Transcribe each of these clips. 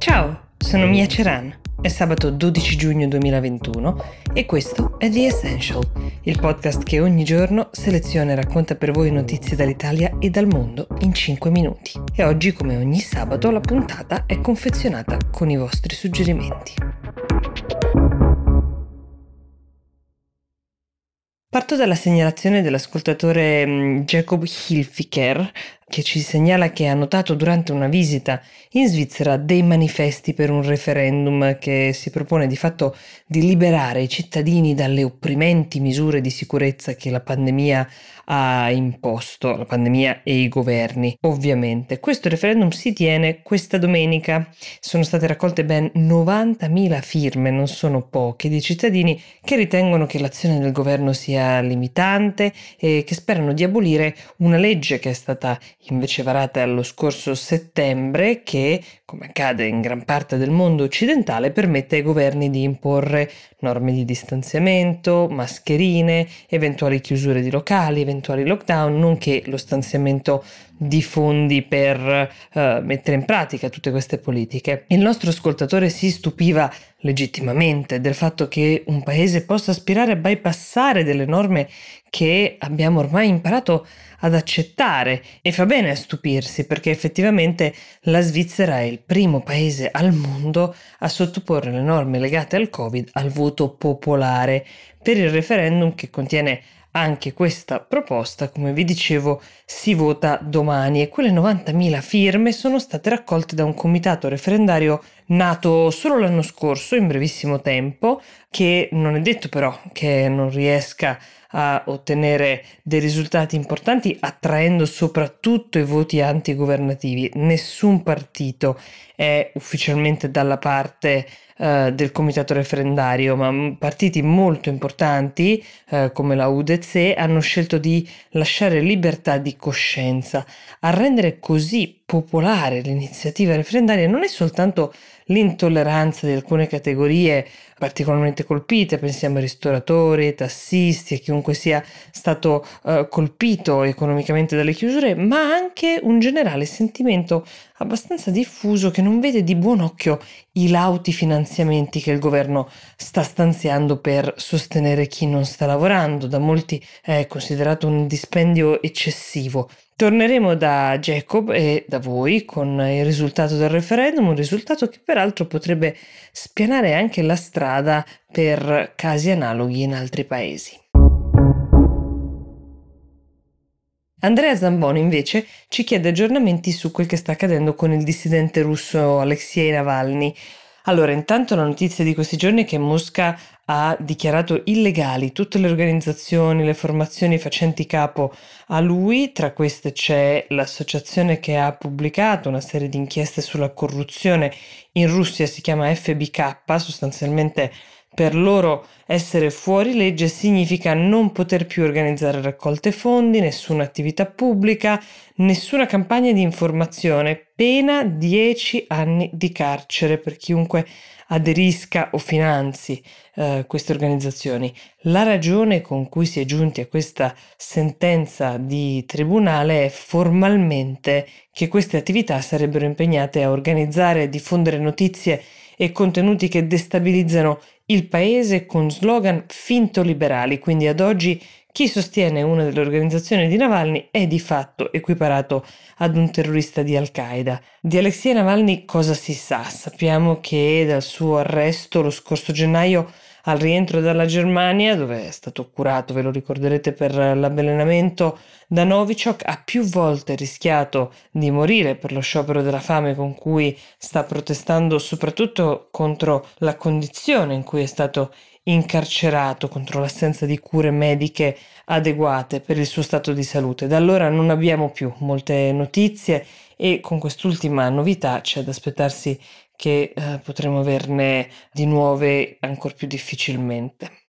Ciao, sono Mia Ceran. È sabato 12 giugno 2021 e questo è The Essential, il podcast che ogni giorno seleziona e racconta per voi notizie dall'Italia e dal mondo in 5 minuti. E oggi, come ogni sabato, la puntata è confezionata con i vostri suggerimenti. Parto dalla segnalazione dell'ascoltatore mm, Jacob Hilfiker che ci segnala che ha notato durante una visita in Svizzera dei manifesti per un referendum che si propone di fatto di liberare i cittadini dalle opprimenti misure di sicurezza che la pandemia ha imposto, la pandemia e i governi, ovviamente. Questo referendum si tiene questa domenica. Sono state raccolte ben 90.000 firme, non sono poche, di cittadini che ritengono che l'azione del governo sia limitante e che sperano di abolire una legge che è stata invece varata lo scorso settembre che, come accade in gran parte del mondo occidentale, permette ai governi di imporre norme di distanziamento, mascherine, eventuali chiusure di locali, eventuali lockdown, nonché lo stanziamento di fondi per uh, mettere in pratica tutte queste politiche. Il nostro ascoltatore si stupiva legittimamente del fatto che un paese possa aspirare a bypassare delle norme che abbiamo ormai imparato ad accettare. E fa bene a stupirsi perché effettivamente la Svizzera è il primo paese al mondo a sottoporre le norme legate al Covid al voto popolare per il referendum che contiene anche questa proposta, come vi dicevo, si vota domani. E quelle 90.000 firme sono state raccolte da un comitato referendario nato solo l'anno scorso, in brevissimo tempo, che non è detto però che non riesca a ottenere dei risultati importanti attraendo soprattutto i voti antigovernativi. Nessun partito è ufficialmente dalla parte uh, del comitato referendario, ma partiti molto importanti uh, come la UDC hanno scelto di lasciare libertà di coscienza. A rendere così popolare l'iniziativa referendaria non è soltanto l'intolleranza di alcune categorie particolarmente colpite, pensiamo ai ristoratori, ai tassisti, a chiunque sia stato uh, colpito economicamente dalle chiusure, ma anche un generale sentimento abbastanza diffuso che non vede di buon occhio i lauti finanziamenti che il governo sta stanziando per sostenere chi non sta lavorando, da molti è considerato un dispendio eccessivo. Torneremo da Jacob e da voi con il risultato del referendum, un risultato che peraltro potrebbe spianare anche la strada per casi analoghi in altri paesi. Andrea Zamboni invece ci chiede aggiornamenti su quel che sta accadendo con il dissidente russo Alexei Navalny, allora, intanto la notizia di questi giorni è che Mosca ha dichiarato illegali tutte le organizzazioni, le formazioni facenti capo a lui, tra queste c'è l'associazione che ha pubblicato una serie di inchieste sulla corruzione in Russia, si chiama FBK, sostanzialmente per loro essere fuori legge significa non poter più organizzare raccolte fondi, nessuna attività pubblica, nessuna campagna di informazione, pena 10 anni di carcere per chiunque aderisca o finanzi eh, queste organizzazioni. La ragione con cui si è giunti a questa sentenza di tribunale è formalmente che queste attività sarebbero impegnate a organizzare e diffondere notizie e contenuti che destabilizzano il paese con slogan finto liberali, quindi ad oggi chi sostiene una delle organizzazioni di Navalny è di fatto equiparato ad un terrorista di Al-Qaeda. Di Alexei Navalny cosa si sa? Sappiamo che dal suo arresto lo scorso gennaio al rientro dalla Germania, dove è stato curato, ve lo ricorderete, per l'avvelenamento da Novichok, ha più volte rischiato di morire per lo sciopero della fame con cui sta protestando, soprattutto contro la condizione in cui è stato incarcerato, contro l'assenza di cure mediche adeguate per il suo stato di salute. Da allora non abbiamo più molte notizie e con quest'ultima novità c'è da aspettarsi che eh, potremo averne di nuove ancora più difficilmente.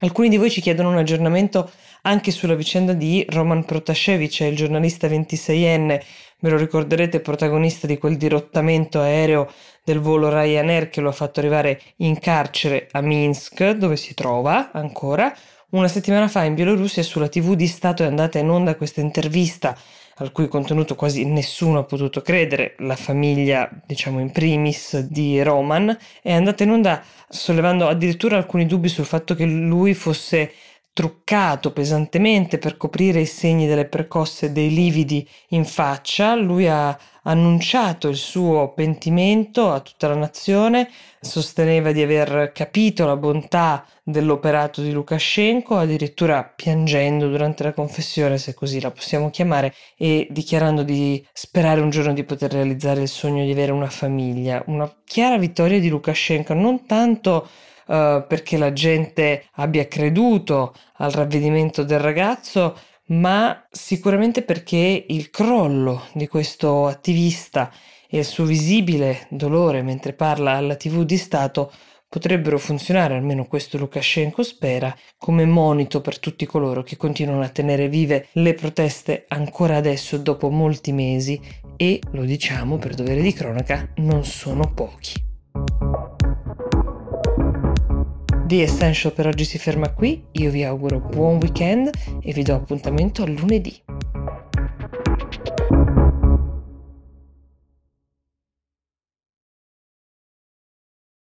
Alcuni di voi ci chiedono un aggiornamento anche sulla vicenda di Roman Protasevich, il giornalista 26enne, ve lo ricorderete, protagonista di quel dirottamento aereo del volo Ryanair che lo ha fatto arrivare in carcere a Minsk, dove si trova ancora, Una settimana fa in Bielorussia sulla TV di Stato è andata in onda questa intervista al cui contenuto quasi nessuno ha potuto credere, la famiglia, diciamo in primis, di Roman, è andata in onda sollevando addirittura alcuni dubbi sul fatto che lui fosse truccato pesantemente per coprire i segni delle percosse dei lividi in faccia. Lui ha annunciato il suo pentimento a tutta la nazione, sosteneva di aver capito la bontà dell'operato di Lukashenko, addirittura piangendo durante la confessione, se così la possiamo chiamare, e dichiarando di sperare un giorno di poter realizzare il sogno di avere una famiglia. Una chiara vittoria di Lukashenko, non tanto uh, perché la gente abbia creduto al ravvedimento del ragazzo, ma sicuramente perché il crollo di questo attivista e il suo visibile dolore mentre parla alla TV di Stato potrebbero funzionare, almeno questo Lukashenko spera, come monito per tutti coloro che continuano a tenere vive le proteste ancora adesso dopo molti mesi e, lo diciamo per dovere di cronaca, non sono pochi. The Essential per oggi si ferma qui, io vi auguro buon weekend e vi do appuntamento a lunedì.